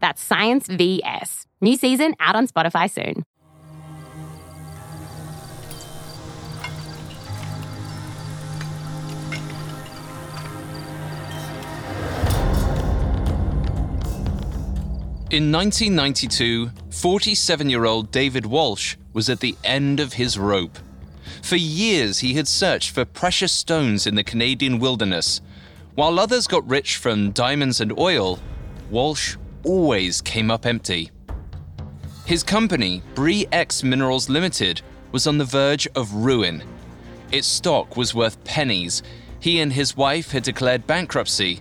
That's Science VS. New season out on Spotify soon. In 1992, 47 year old David Walsh was at the end of his rope. For years, he had searched for precious stones in the Canadian wilderness. While others got rich from diamonds and oil, Walsh always came up empty. His company, Bre-X Minerals Limited, was on the verge of ruin. Its stock was worth pennies. He and his wife had declared bankruptcy.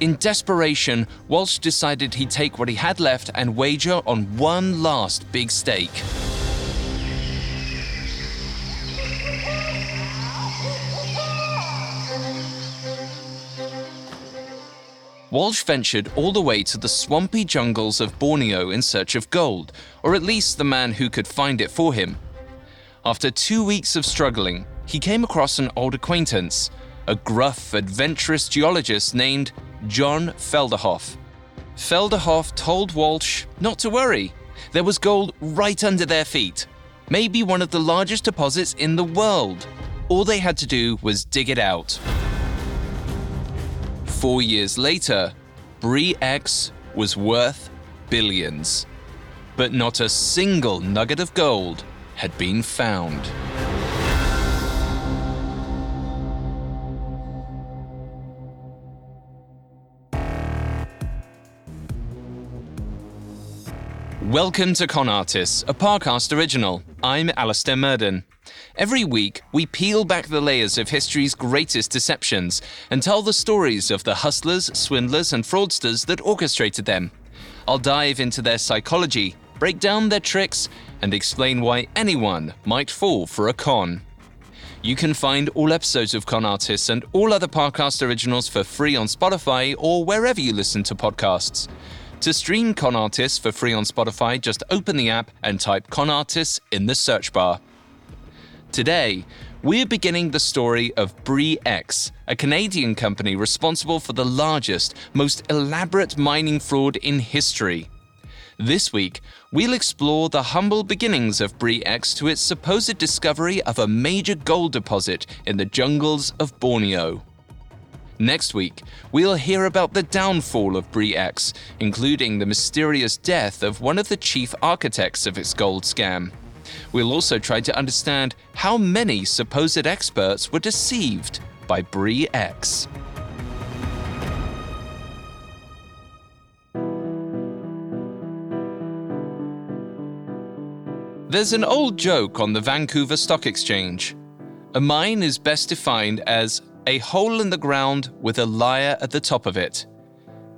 In desperation, Walsh decided he'd take what he had left and wager on one last big stake. Walsh ventured all the way to the swampy jungles of Borneo in search of gold, or at least the man who could find it for him. After two weeks of struggling, he came across an old acquaintance, a gruff, adventurous geologist named John Felderhoff. Felderhoff told Walsh not to worry, there was gold right under their feet, maybe one of the largest deposits in the world. All they had to do was dig it out. Four years later, Bre-X was worth billions. But not a single nugget of gold had been found. Welcome to Con Artists, a Parcast original. I'm Alastair Murden. Every week, we peel back the layers of history's greatest deceptions and tell the stories of the hustlers, swindlers, and fraudsters that orchestrated them. I'll dive into their psychology, break down their tricks, and explain why anyone might fall for a con. You can find all episodes of Con Artists and all other Parcast originals for free on Spotify or wherever you listen to podcasts. To stream Con Artists for free on Spotify, just open the app and type Con Artists in the search bar. Today, we're beginning the story of Bre-X, a Canadian company responsible for the largest, most elaborate mining fraud in history. This week, we'll explore the humble beginnings of Bre-X to its supposed discovery of a major gold deposit in the jungles of Borneo. Next week, we'll hear about the downfall of Bre-X, including the mysterious death of one of the chief architects of its gold scam. We'll also try to understand how many supposed experts were deceived by Bre-X. There's an old joke on the Vancouver Stock Exchange. A mine is best defined as a hole in the ground with a liar at the top of it.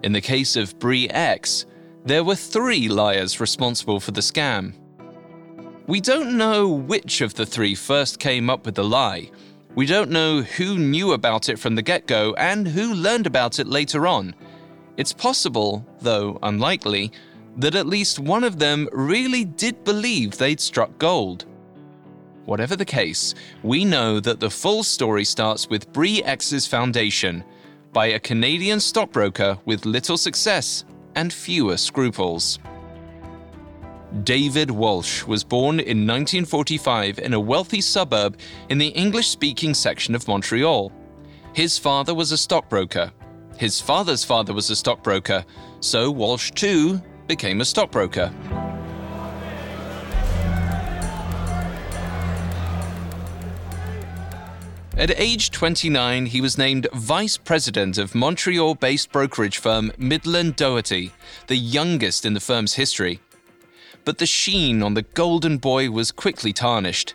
In the case of Bre-X, there were three liars responsible for the scam. We don't know which of the three first came up with the lie. We don't know who knew about it from the get go and who learned about it later on. It's possible, though unlikely, that at least one of them really did believe they'd struck gold. Whatever the case, we know that the full story starts with Bre X's foundation by a Canadian stockbroker with little success and fewer scruples. David Walsh was born in 1945 in a wealthy suburb in the English speaking section of Montreal. His father was a stockbroker. His father's father was a stockbroker, so Walsh too became a stockbroker. At age 29, he was named vice president of Montreal based brokerage firm Midland Doherty, the youngest in the firm's history. But the sheen on the golden boy was quickly tarnished.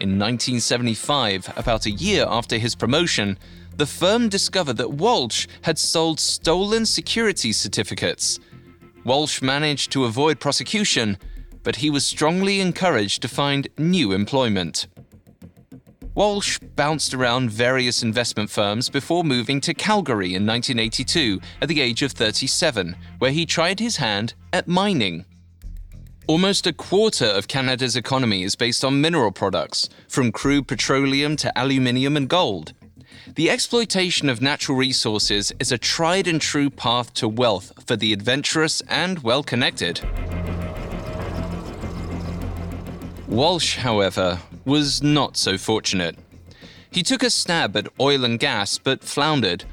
In 1975, about a year after his promotion, the firm discovered that Walsh had sold stolen security certificates. Walsh managed to avoid prosecution, but he was strongly encouraged to find new employment. Walsh bounced around various investment firms before moving to Calgary in 1982 at the age of 37, where he tried his hand at mining. Almost a quarter of Canada's economy is based on mineral products, from crude petroleum to aluminium and gold. The exploitation of natural resources is a tried and true path to wealth for the adventurous and well connected. Walsh, however, was not so fortunate. He took a stab at oil and gas but floundered.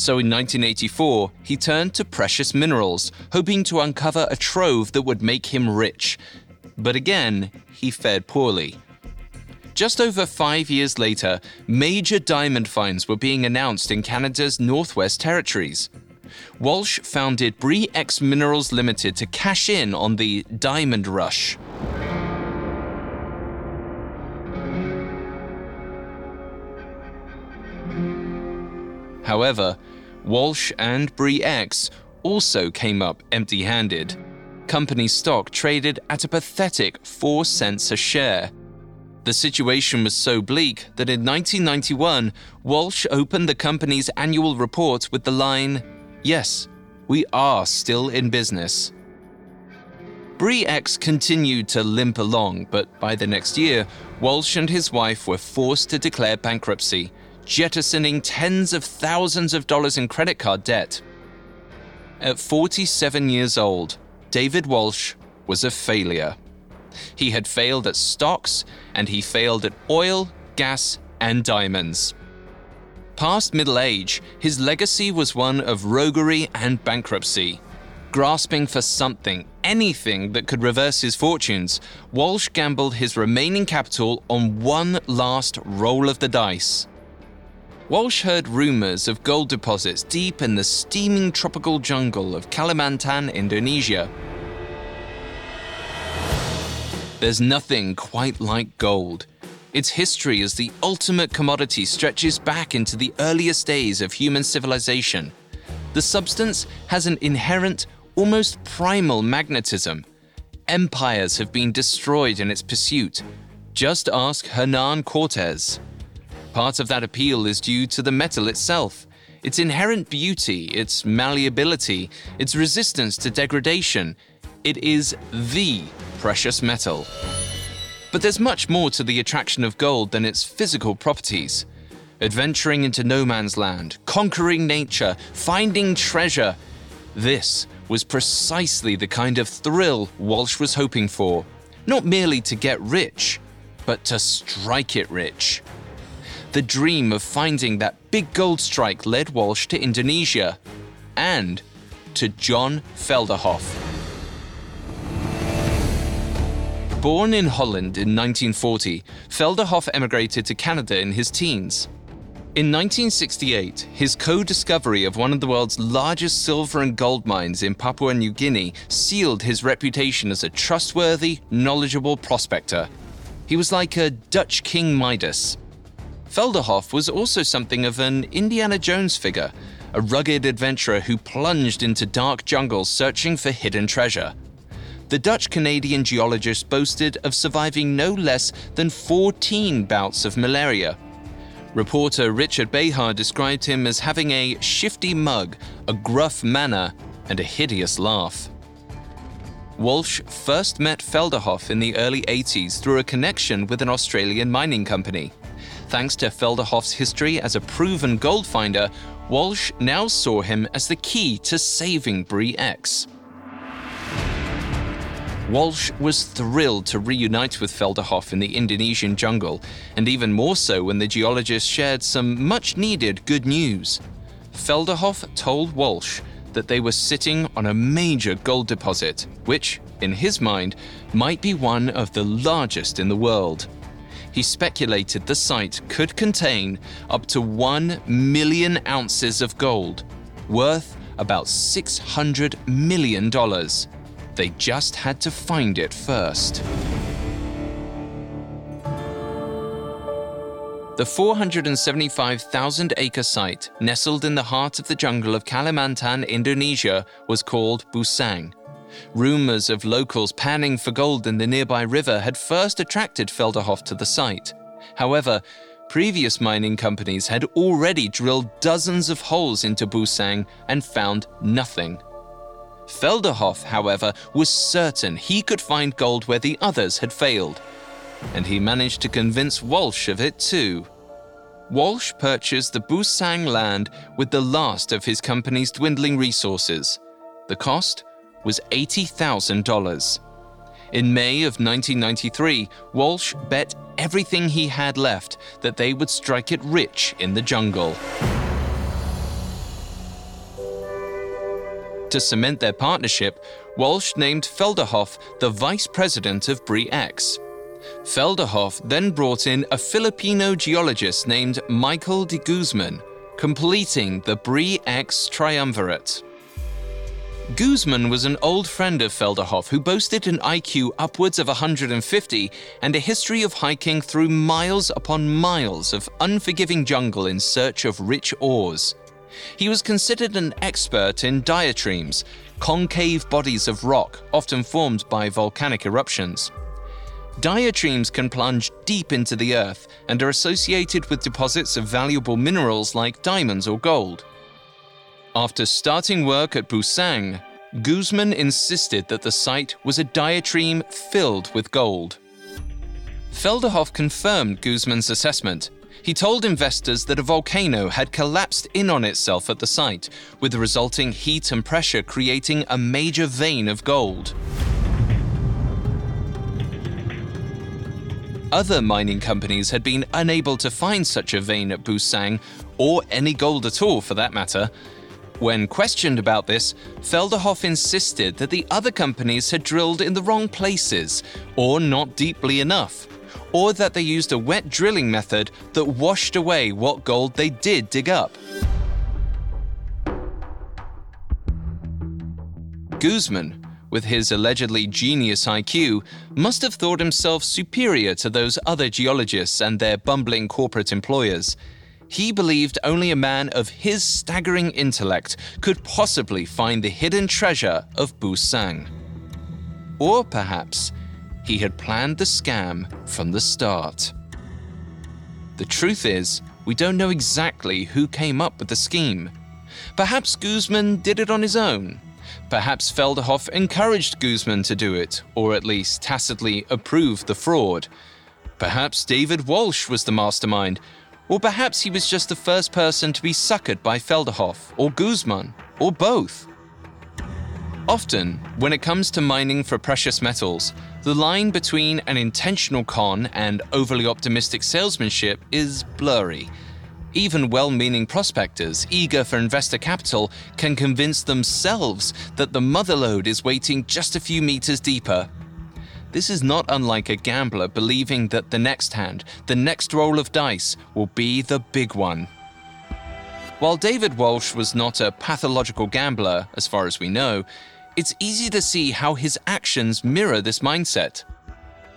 So in 1984, he turned to precious minerals, hoping to uncover a trove that would make him rich. But again, he fared poorly. Just over five years later, major diamond finds were being announced in Canada's Northwest Territories. Walsh founded Bre X Minerals Limited to cash in on the diamond rush. However, Walsh and Bre X also came up empty handed. Company stock traded at a pathetic 4 cents a share. The situation was so bleak that in 1991, Walsh opened the company's annual report with the line, Yes, we are still in business. Bre X continued to limp along, but by the next year, Walsh and his wife were forced to declare bankruptcy jettisoning tens of thousands of dollars in credit card debt. At 47 years old, David Walsh was a failure. He had failed at stocks and he failed at oil, gas, and diamonds. Past middle age, his legacy was one of roguery and bankruptcy. Grasping for something, anything that could reverse his fortunes, Walsh gambled his remaining capital on one last roll of the dice. Walsh heard rumours of gold deposits deep in the steaming tropical jungle of Kalimantan, Indonesia. There's nothing quite like gold. Its history as the ultimate commodity stretches back into the earliest days of human civilization. The substance has an inherent, almost primal magnetism. Empires have been destroyed in its pursuit. Just ask Hernan Cortez. Part of that appeal is due to the metal itself. Its inherent beauty, its malleability, its resistance to degradation. It is the precious metal. But there's much more to the attraction of gold than its physical properties. Adventuring into no man's land, conquering nature, finding treasure. This was precisely the kind of thrill Walsh was hoping for. Not merely to get rich, but to strike it rich. The dream of finding that big gold strike led Walsh to Indonesia and to John Felderhoff. Born in Holland in 1940, Felderhoff emigrated to Canada in his teens. In 1968, his co discovery of one of the world's largest silver and gold mines in Papua New Guinea sealed his reputation as a trustworthy, knowledgeable prospector. He was like a Dutch King Midas, Felderhoff was also something of an Indiana Jones figure, a rugged adventurer who plunged into dark jungles searching for hidden treasure. The Dutch Canadian geologist boasted of surviving no less than 14 bouts of malaria. Reporter Richard Behar described him as having a shifty mug, a gruff manner, and a hideous laugh. Walsh first met Felderhoff in the early 80s through a connection with an Australian mining company. Thanks to Felderhoff's history as a proven gold finder, Walsh now saw him as the key to saving Bre-X. Walsh was thrilled to reunite with Felderhoff in the Indonesian jungle, and even more so when the geologist shared some much needed good news. Felderhoff told Walsh that they were sitting on a major gold deposit, which, in his mind, might be one of the largest in the world. He speculated the site could contain up to 1 million ounces of gold, worth about $600 million. They just had to find it first. The 475,000 acre site, nestled in the heart of the jungle of Kalimantan, Indonesia, was called Busang. Rumors of locals panning for gold in the nearby river had first attracted Felderhoff to the site. However, previous mining companies had already drilled dozens of holes into Busang and found nothing. Felderhoff, however, was certain he could find gold where the others had failed. And he managed to convince Walsh of it too. Walsh purchased the Busang land with the last of his company's dwindling resources. The cost was $80,000. In May of 1993, Walsh bet everything he had left that they would strike it rich in the jungle. To cement their partnership, Walsh named Felderhoff the vice president of Bre-X. Felderhoff then brought in a Filipino geologist named Michael de Guzman, completing the Bre-X triumvirate. Guzman was an old friend of Felderhoff who boasted an IQ upwards of 150 and a history of hiking through miles upon miles of unforgiving jungle in search of rich ores. He was considered an expert in diatremes, concave bodies of rock often formed by volcanic eruptions. Diatremes can plunge deep into the earth and are associated with deposits of valuable minerals like diamonds or gold. After starting work at Busang, Guzman insisted that the site was a diatreme filled with gold. Felderhoff confirmed Guzman's assessment. He told investors that a volcano had collapsed in on itself at the site, with the resulting heat and pressure creating a major vein of gold. Other mining companies had been unable to find such a vein at Busang, or any gold at all for that matter. When questioned about this, Felderhoff insisted that the other companies had drilled in the wrong places, or not deeply enough, or that they used a wet drilling method that washed away what gold they did dig up. Guzman, with his allegedly genius IQ, must have thought himself superior to those other geologists and their bumbling corporate employers he believed only a man of his staggering intellect could possibly find the hidden treasure of Busang. Or perhaps he had planned the scam from the start. The truth is, we don't know exactly who came up with the scheme. Perhaps Guzman did it on his own. Perhaps Felderhoff encouraged Guzman to do it, or at least tacitly approved the fraud. Perhaps David Walsh was the mastermind, or perhaps he was just the first person to be suckered by Felderhoff, or Guzman, or both. Often, when it comes to mining for precious metals, the line between an intentional con and overly optimistic salesmanship is blurry. Even well meaning prospectors, eager for investor capital, can convince themselves that the mother lode is waiting just a few meters deeper this is not unlike a gambler believing that the next hand, the next roll of dice, will be the big one. While David Walsh was not a pathological gambler, as far as we know, it's easy to see how his actions mirror this mindset.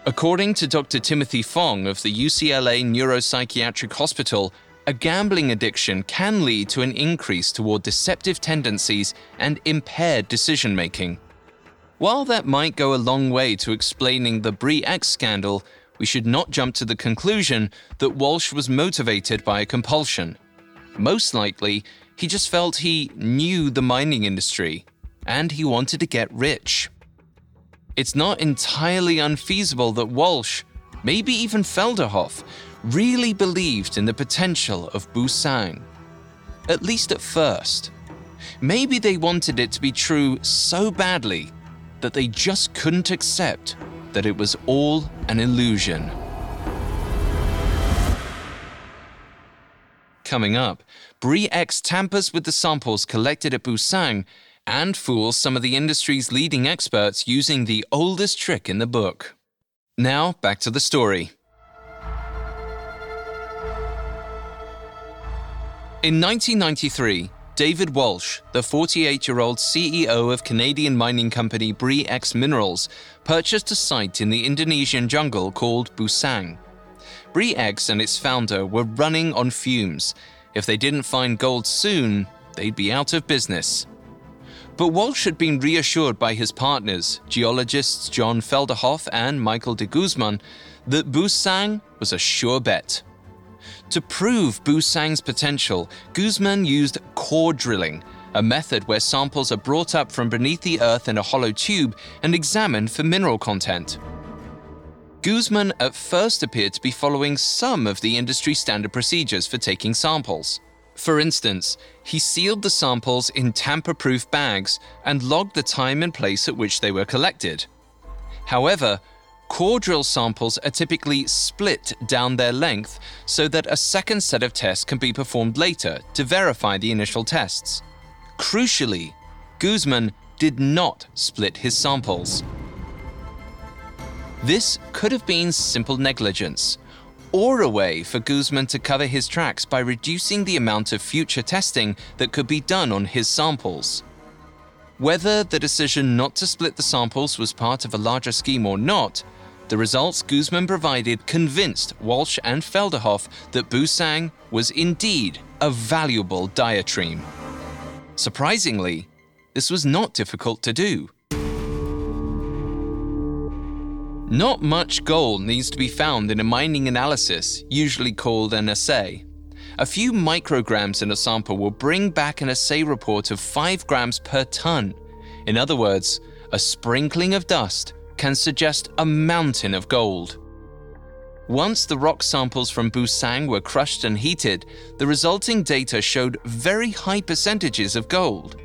According to Dr. Timothy Fong of the UCLA Neuropsychiatric Hospital, a gambling addiction can lead to an increase toward deceptive tendencies and impaired decision making. While that might go a long way to explaining the Bre-X scandal, we should not jump to the conclusion that Walsh was motivated by a compulsion. Most likely, he just felt he knew the mining industry and he wanted to get rich. it's not entirely unfeasible that Walsh, maybe even Felderhoff, really believed in the potential of Busang. At least at first. Maybe they wanted it to be true so badly that they just couldn't accept that it was all an illusion. Coming up, Bre-X tampers with the samples collected at Busang and fools some of the industry's leading experts using the oldest trick in the book. Now, back to the story. In 1993, David Walsh, the 48 year old CEO of Canadian mining company Bre-X Minerals, purchased a site in the Indonesian jungle called Busang. Bre-X and its founder were running on fumes. If they didn't find gold soon, they'd be out of business. But Walsh had been reassured by his partners, geologists John Felderhoff and Michael de Guzman, that Busang was a sure bet. To prove Busang's potential, Guzman used core drilling, a method where samples are brought up from beneath the earth in a hollow tube and examined for mineral content. Guzman at first appeared to be following some of the industry standard procedures for taking samples. For instance, he sealed the samples in tamper proof bags and logged the time and place at which they were collected. However, core drill samples are typically split down their length so that a second set of tests can be performed later to verify the initial tests. Crucially, Guzman did not split his samples. This could have been simple negligence, or a way for Guzman to cover his tracks by reducing the amount of future testing that could be done on his samples. Whether the decision not to split the samples was part of a larger scheme or not, the results Guzman provided convinced Walsh and Felderhoff that Busang was indeed a valuable diatreme. Surprisingly, this was not difficult to do. Not much gold needs to be found in a mining analysis, usually called an assay. A few micrograms in a sample will bring back an assay report of 5 grams per ton. In other words, a sprinkling of dust can suggest a mountain of gold. Once the rock samples from Busang were crushed and heated, the resulting data showed very high percentages of gold.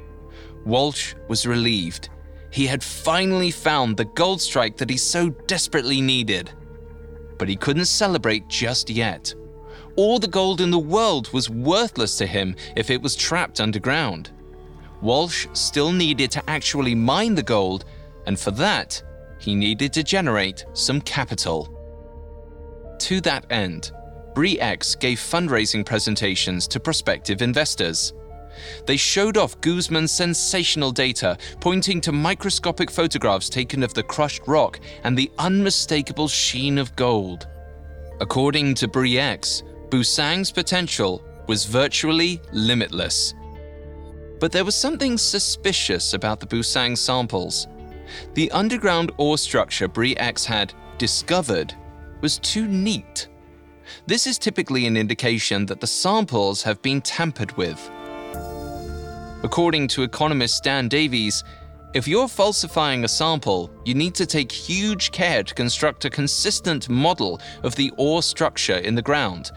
Walsh was relieved he had finally found the gold strike that he so desperately needed. But he couldn't celebrate just yet. All the gold in the world was worthless to him if it was trapped underground. Walsh still needed to actually mine the gold, and for that, he needed to generate some capital. To that end, Bre-X gave fundraising presentations to prospective investors. They showed off Guzman's sensational data, pointing to microscopic photographs taken of the crushed rock and the unmistakable sheen of gold. According to Bre-X, Busang's potential was virtually limitless. But there was something suspicious about the Busang samples. The underground ore structure Bre-X had discovered was too neat. This is typically an indication that the samples have been tampered with. According to economist Dan Davies, if you're falsifying a sample, you need to take huge care to construct a consistent model of the ore structure in the ground.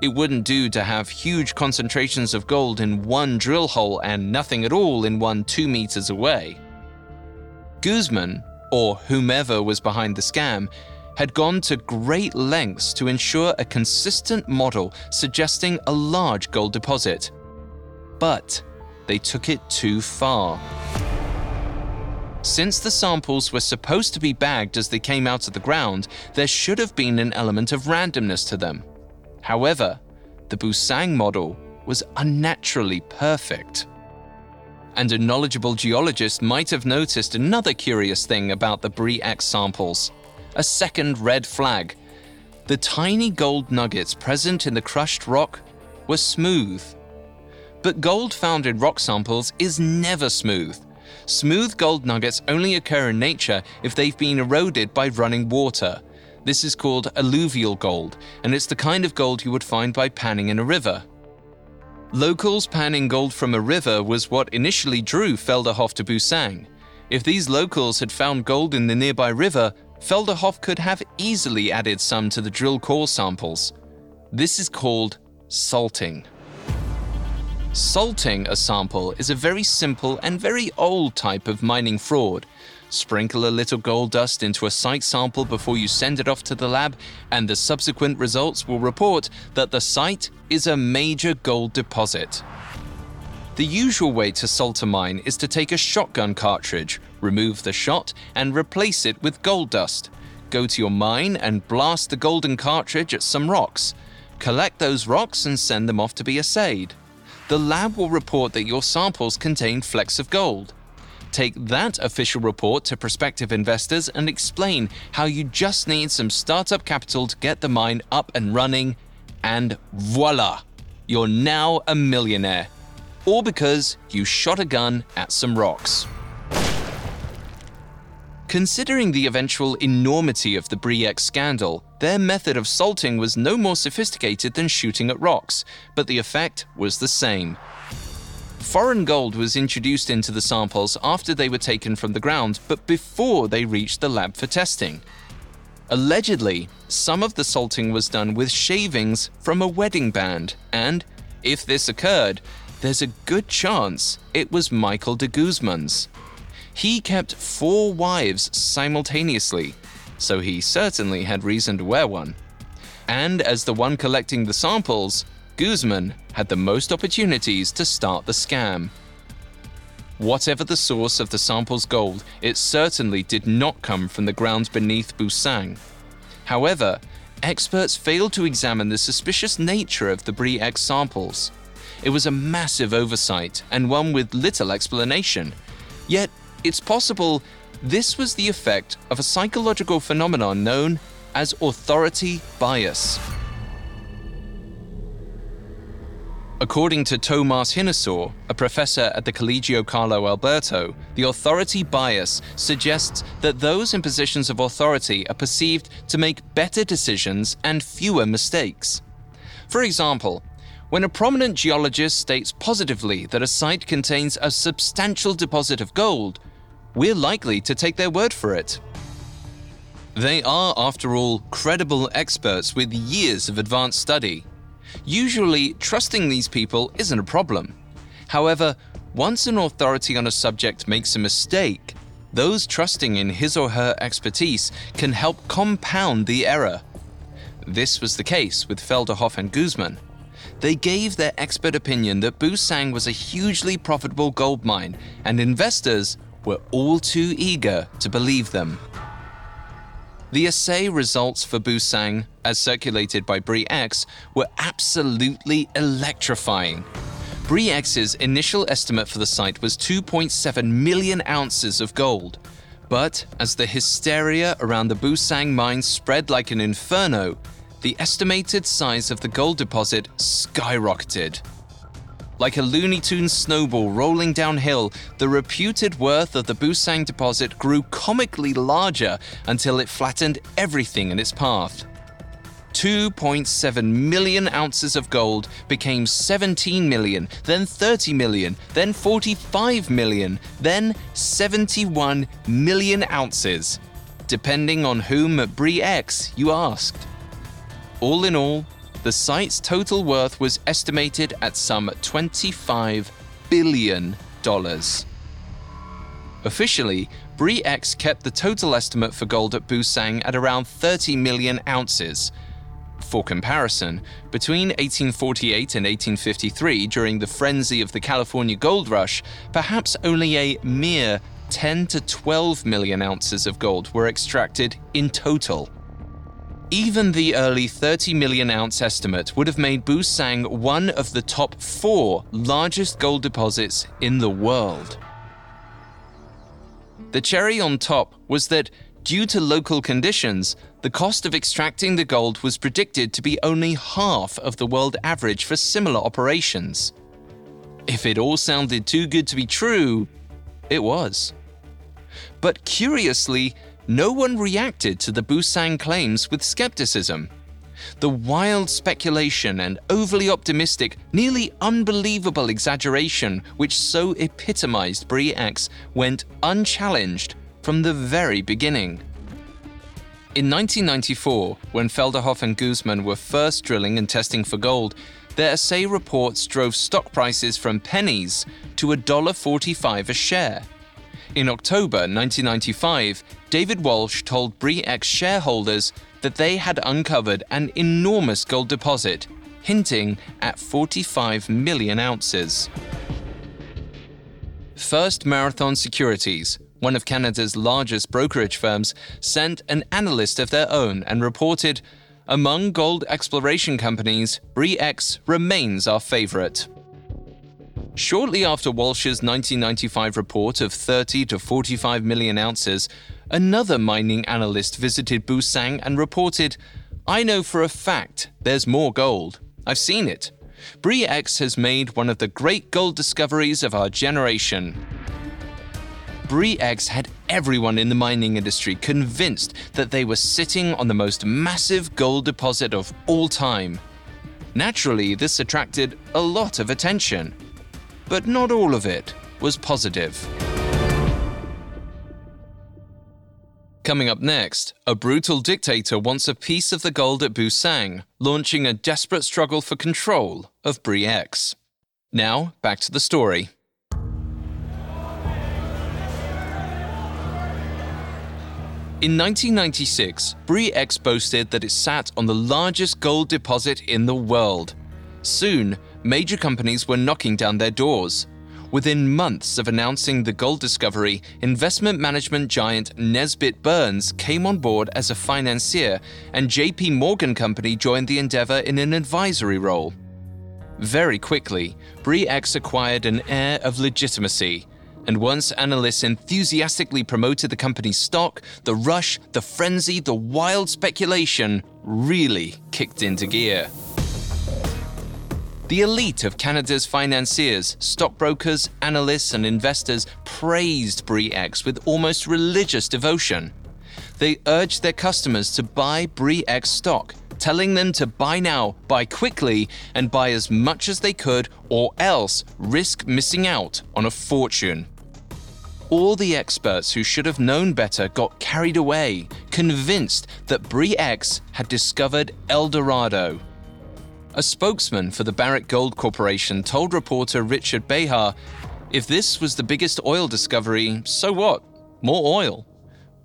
It wouldn't do to have huge concentrations of gold in one drill hole and nothing at all in one two meters away. Guzman, or whomever was behind the scam, had gone to great lengths to ensure a consistent model suggesting a large gold deposit. But they took it too far. Since the samples were supposed to be bagged as they came out of the ground, there should have been an element of randomness to them. However, the Busang model was unnaturally perfect. And a knowledgeable geologist might have noticed another curious thing about the Bre-X samples a second red flag. The tiny gold nuggets present in the crushed rock were smooth but gold found in rock samples is never smooth. Smooth gold nuggets only occur in nature if they've been eroded by running water. This is called alluvial gold, and it's the kind of gold you would find by panning in a river. Locals panning gold from a river was what initially drew Felderhoff to Busang. If these locals had found gold in the nearby river, Felderhoff could have easily added some to the drill core samples. This is called salting. Salting a sample is a very simple and very old type of mining fraud. Sprinkle a little gold dust into a site sample before you send it off to the lab, and the subsequent results will report that the site is a major gold deposit. The usual way to salt a mine is to take a shotgun cartridge, remove the shot, and replace it with gold dust. Go to your mine and blast the golden cartridge at some rocks. Collect those rocks and send them off to be assayed. The lab will report that your samples contain flecks of gold. Take that official report to prospective investors and explain how you just need some startup capital to get the mine up and running, and voila! You're now a millionaire. All because you shot a gun at some rocks. Considering the eventual enormity of the Bre-X scandal, their method of salting was no more sophisticated than shooting at rocks, but the effect was the same. Foreign gold was introduced into the samples after they were taken from the ground, but before they reached the lab for testing. Allegedly, some of the salting was done with shavings from a wedding band, and if this occurred, there's a good chance it was Michael de Guzman's. He kept four wives simultaneously, so he certainly had reason to wear one. And as the one collecting the samples, Guzman had the most opportunities to start the scam. Whatever the source of the sample's gold, it certainly did not come from the ground beneath Busang. However, experts failed to examine the suspicious nature of the Bre-X samples. It was a massive oversight and one with little explanation. Yet, it's possible this was the effect of a psychological phenomenon known as authority bias. According to Tomas Hinnesor, a professor at the Collegio Carlo Alberto, the authority bias suggests that those in positions of authority are perceived to make better decisions and fewer mistakes. For example, when a prominent geologist states positively that a site contains a substantial deposit of gold, we're likely to take their word for it. They are, after all, credible experts with years of advanced study. Usually, trusting these people isn't a problem. However, once an authority on a subject makes a mistake, those trusting in his or her expertise can help compound the error. This was the case with Felderhoff and Guzman. They gave their expert opinion that Busang was a hugely profitable gold mine, and investors were all too eager to believe them. The assay results for Busang, as circulated by Bre-X, were absolutely electrifying. Bre-X's initial estimate for the site was 2.7 million ounces of gold. But as the hysteria around the Busang mine spread like an inferno, the estimated size of the gold deposit skyrocketed. Like a Looney Tunes snowball rolling downhill, the reputed worth of the Busang deposit grew comically larger until it flattened everything in its path. 2.7 million ounces of gold became 17 million, then 30 million, then 45 million, then 71 million ounces, depending on whom at Bre-X you asked. All in all, the site's total worth was estimated at some $25 billion. Officially, Bre-X kept the total estimate for gold at Busang at around 30 million ounces. For comparison, between 1848 and 1853, during the frenzy of the California gold rush, perhaps only a mere 10 to 12 million ounces of gold were extracted in total. Even the early 30 million ounce estimate would have made Busang one of the top four largest gold deposits in the world. The cherry on top was that, due to local conditions, the cost of extracting the gold was predicted to be only half of the world average for similar operations. If it all sounded too good to be true, it was. But curiously, no one reacted to the Busang claims with skepticism. The wild speculation and overly optimistic, nearly unbelievable exaggeration which so epitomized Bre-X went unchallenged from the very beginning. In 1994, when Felderhoff and Guzman were first drilling and testing for gold, their assay reports drove stock prices from pennies to $1.45 a share. In October 1995, David Walsh told Bre-X shareholders that they had uncovered an enormous gold deposit, hinting at 45 million ounces. First Marathon Securities, one of Canada's largest brokerage firms, sent an analyst of their own and reported Among gold exploration companies, Bre-X remains our favorite. Shortly after Walsh's 1995 report of 30 to 45 million ounces, another mining analyst visited Busang and reported, I know for a fact there's more gold. I've seen it. Bre-X has made one of the great gold discoveries of our generation. Bre-X had everyone in the mining industry convinced that they were sitting on the most massive gold deposit of all time. Naturally, this attracted a lot of attention. But not all of it was positive. Coming up next, a brutal dictator wants a piece of the gold at Busang, launching a desperate struggle for control of Bre-X. Now, back to the story. In 1996, Bre-X boasted that it sat on the largest gold deposit in the world. Soon, major companies were knocking down their doors. Within months of announcing the gold discovery, investment management giant Nesbitt Burns came on board as a financier, and JP Morgan Company joined the endeavor in an advisory role. Very quickly, Bre-X acquired an air of legitimacy and once analysts enthusiastically promoted the company's stock, the rush, the frenzy, the wild speculation really kicked into gear. The elite of Canada's financiers, stockbrokers, analysts, and investors praised Bre-X with almost religious devotion. They urged their customers to buy Bre-X stock, telling them to buy now, buy quickly, and buy as much as they could, or else risk missing out on a fortune all the experts who should have known better got carried away, convinced that Bre-X had discovered El Dorado. A spokesman for the Barrick Gold Corporation told reporter Richard Behar if this was the biggest oil discovery, so what? More oil.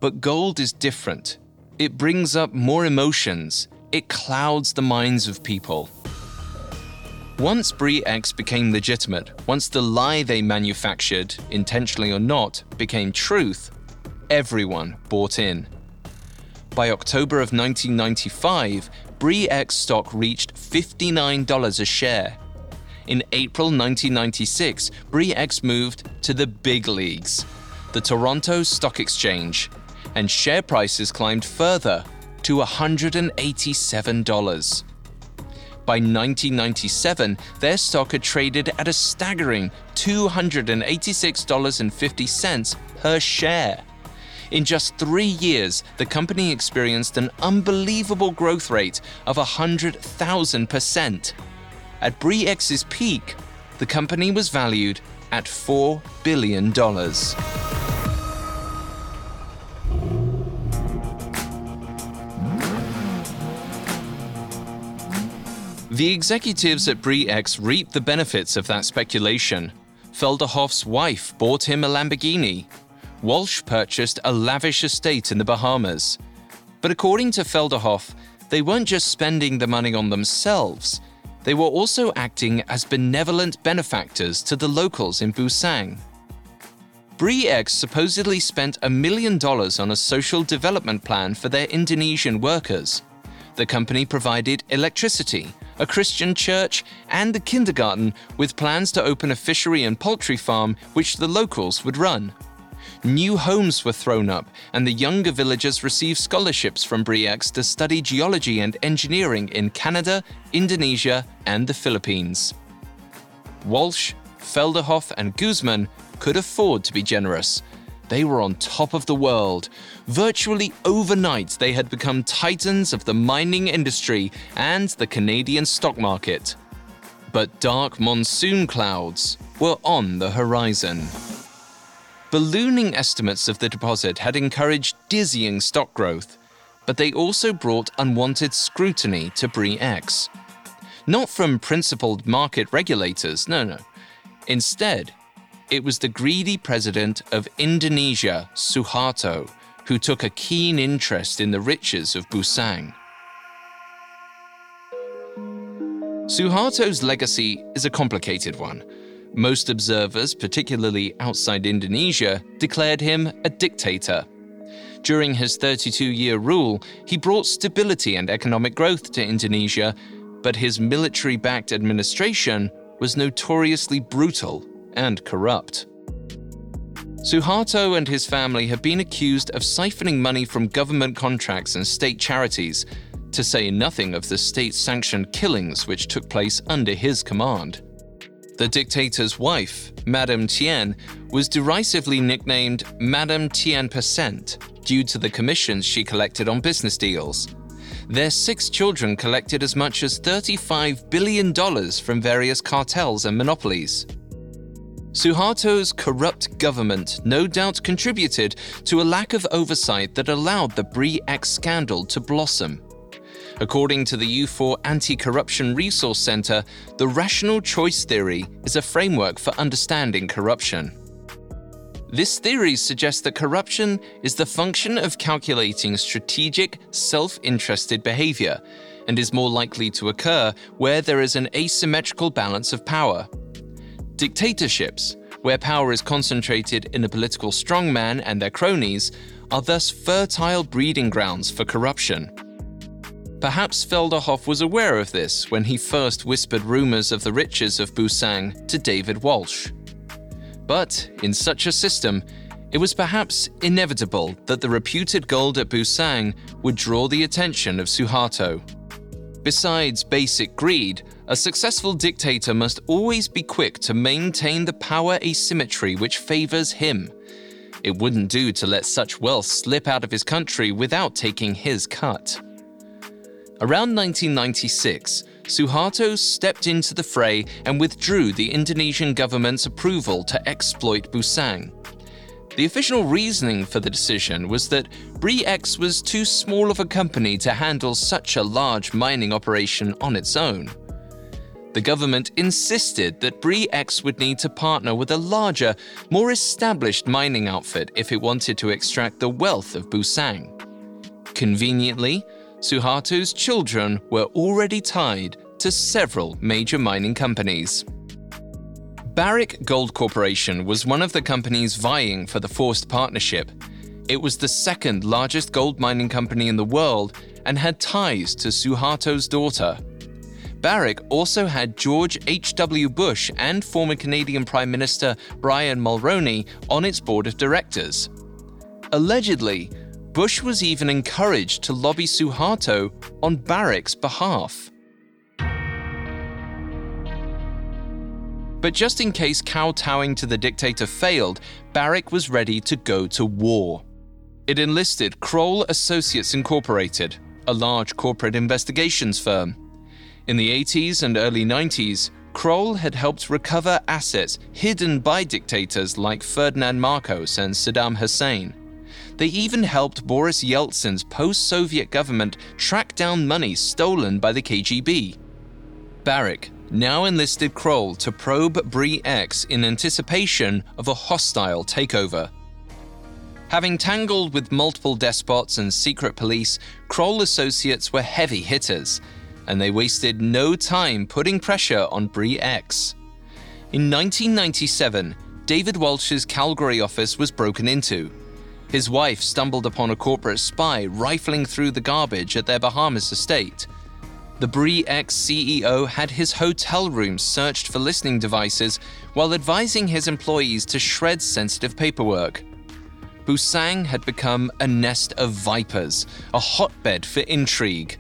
But gold is different. It brings up more emotions, it clouds the minds of people. Once Bre-X became legitimate, once the lie they manufactured, intentionally or not, became truth, everyone bought in. By October of 1995, Bre-X stock reached $59 a share. In April 1996, Bre-X moved to the big leagues, the Toronto Stock Exchange, and share prices climbed further to $187. By 1997, their stock had traded at a staggering $286.50 per share. In just three years, the company experienced an unbelievable growth rate of 100,000%. At Bre-X's peak, the company was valued at $4 billion. The executives at Bre-X reaped the benefits of that speculation. Felderhoff's wife bought him a Lamborghini. Walsh purchased a lavish estate in the Bahamas. But according to Felderhoff, they weren't just spending the money on themselves, they were also acting as benevolent benefactors to the locals in Busang. Bre-X supposedly spent a million dollars on a social development plan for their Indonesian workers. The company provided electricity, a Christian church, and a kindergarten with plans to open a fishery and poultry farm which the locals would run. New homes were thrown up, and the younger villagers received scholarships from Bre-X to study geology and engineering in Canada, Indonesia, and the Philippines. Walsh, Felderhoff, and Guzman could afford to be generous. they were on top of the world. Virtually overnight, they had become titans of the mining industry and the Canadian stock market. But dark monsoon clouds were on the horizon. Ballooning estimates of the deposit had encouraged dizzying stock growth, but they also brought unwanted scrutiny to Bre-X. Not from principled market regulators, no, no. Instead, it was the greedy president of Indonesia, Suharto, who took a keen interest in the riches of Busang. Suharto's legacy is a complicated one. Most observers, particularly outside Indonesia, declared him a dictator. During his 32 year rule, he brought stability and economic growth to Indonesia, but his military backed administration was notoriously brutal and corrupt. Suharto and his family have been accused of siphoning money from government contracts and state charities, to say nothing of the state sanctioned killings which took place under his command. The dictator's wife, Madame Tien, was derisively nicknamed Madame Tien Percent due to the commissions she collected on business deals. Their six children collected as much as $35 billion from various cartels and monopolies. Suharto's corrupt government no doubt contributed to a lack of oversight that allowed the Bre-X scandal to blossom. According to the U4 Anti Corruption Resource Center, the rational choice theory is a framework for understanding corruption. This theory suggests that corruption is the function of calculating strategic, self interested behavior and is more likely to occur where there is an asymmetrical balance of power. Dictatorships, where power is concentrated in a political strongman and their cronies, are thus fertile breeding grounds for corruption. Perhaps Felderhoff was aware of this when he first whispered rumors of the riches of Busang to David Walsh. But in such a system, it was perhaps inevitable that the reputed gold at Busang would draw the attention of Suharto. Besides basic greed, a successful dictator must always be quick to maintain the power asymmetry which favors him. It wouldn't do to let such wealth slip out of his country without taking his cut. Around 1996, Suharto stepped into the fray and withdrew the Indonesian government's approval to exploit Busang. The official reasoning for the decision was that Bre-X was too small of a company to handle such a large mining operation on its own. The government insisted that Bre-X would need to partner with a larger, more established mining outfit if it wanted to extract the wealth of Busang. Conveniently, Suharto's children were already tied to several major mining companies. Barrick Gold Corporation was one of the companies vying for the forced partnership. It was the second largest gold mining company in the world and had ties to Suharto's daughter. Barrick also had George H.W. Bush and former Canadian Prime Minister Brian Mulroney on its board of directors. Allegedly, Bush was even encouraged to lobby Suharto on Barrick's behalf. But just in case kowtowing to the dictator failed, Barrick was ready to go to war. It enlisted Kroll Associates Incorporated, a large corporate investigations firm. In the 80s and early 90s, Kroll had helped recover assets hidden by dictators like Ferdinand Marcos and Saddam Hussein. They even helped Boris Yeltsin's post Soviet government track down money stolen by the KGB. Barrick now enlisted Kroll to probe Bre-X in anticipation of a hostile takeover. Having tangled with multiple despots and secret police, Kroll associates were heavy hitters, and they wasted no time putting pressure on Bre-X. In 1997, David Walsh's Calgary office was broken into. His wife stumbled upon a corporate spy rifling through the garbage at their Bahamas estate. The Bre-X CEO had his hotel room searched for listening devices while advising his employees to shred sensitive paperwork. Busang had become a nest of vipers, a hotbed for intrigue.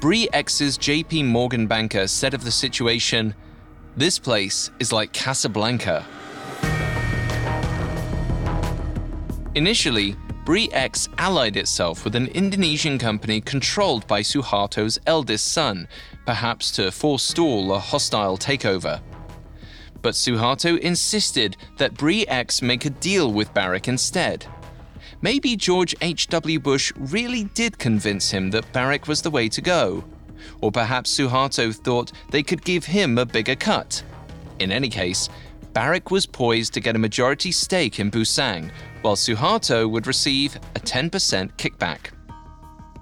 Bre-X's JP Morgan banker said of the situation, This place is like Casablanca. Initially, Bre-X allied itself with an Indonesian company controlled by Suharto's eldest son, perhaps to forestall a hostile takeover. But Suharto insisted that Bre-X make a deal with Barrick instead. Maybe George H.W. Bush really did convince him that Barrick was the way to go. Or perhaps Suharto thought they could give him a bigger cut. In any case, Barrick was poised to get a majority stake in Busang, while Suharto would receive a 10% kickback.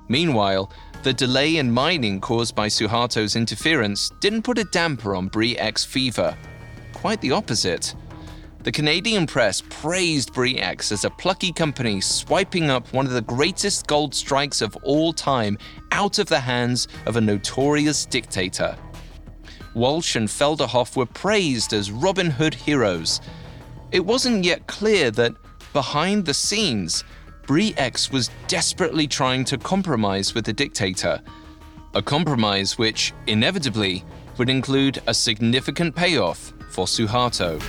Meanwhile, the delay in mining caused by Suharto's interference didn't put a damper on Bre-X fever. Quite the opposite. The Canadian press praised Bre-X as a plucky company swiping up one of the greatest gold strikes of all time out of the hands of a notorious dictator. Walsh and Felderhoff were praised as Robin Hood heroes. It wasn't yet clear that behind the scenes, Bre-X was desperately trying to compromise with the dictator. A compromise which, inevitably, would include a significant payoff for Suharto.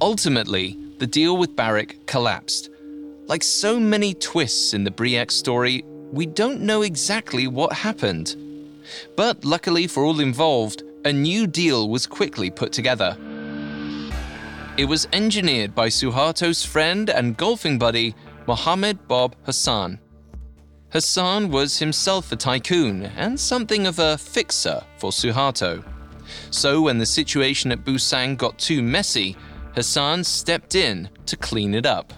Ultimately, the deal with Barrick collapsed. Like so many twists in the Bre-X story, we don't know exactly what happened. But luckily for all involved, a new deal was quickly put together. It was engineered by Suharto's friend and golfing buddy, Mohammed Bob Hassan. Hassan was himself a tycoon and something of a fixer for Suharto. So when the situation at Busang got too messy, Hassan stepped in to clean it up.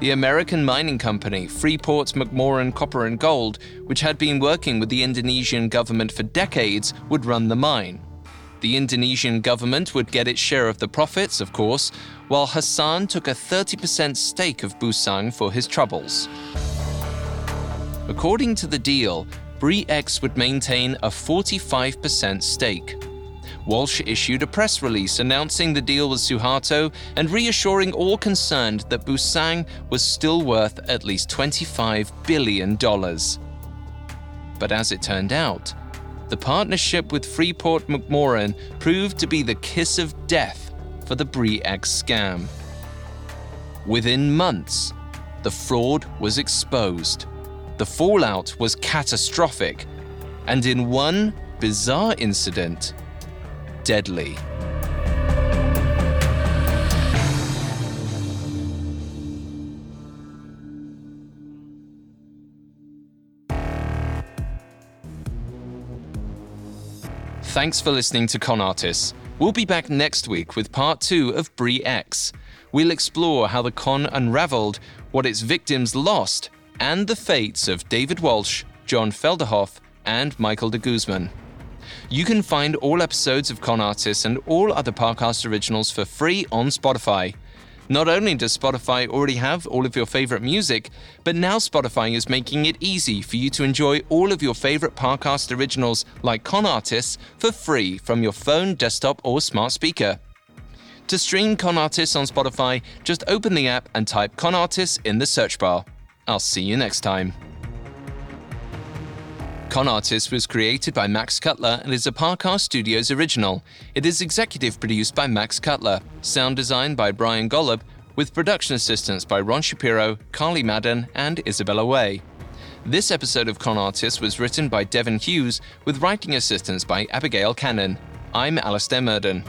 The American mining company Freeport McMoran Copper and Gold, which had been working with the Indonesian government for decades, would run the mine. The Indonesian government would get its share of the profits, of course, while Hassan took a 30% stake of Busang for his troubles. According to the deal, Bre-X would maintain a 45% stake. Walsh issued a press release announcing the deal with Suharto and reassuring all concerned that Busang was still worth at least $25 billion. But as it turned out, the partnership with Freeport McMoran proved to be the kiss of death for the Bre-X scam. Within months, the fraud was exposed. The fallout was catastrophic, and in one bizarre incident, deadly. Thanks for listening to Con Artists. We'll be back next week with part two of Bre-X. We'll explore how the con unraveled, what its victims lost, and the fates of David Walsh, John Felderhoff, and Michael de Guzman. You can find all episodes of Con Artists and all other Parcast originals for free on Spotify. Not only does Spotify already have all of your favorite music, but now Spotify is making it easy for you to enjoy all of your favorite Parcast originals like Con Artists for free from your phone, desktop, or smart speaker. To stream Con Artists on Spotify, just open the app and type Con Artists in the search bar. I'll see you next time. Con Artist was created by Max Cutler and is a Parcast Studios original. It is executive produced by Max Cutler, sound designed by Brian Golub, with production assistance by Ron Shapiro, Carly Madden, and Isabella Way. This episode of Con Artist was written by Devin Hughes, with writing assistance by Abigail Cannon. I'm Alastair Murden.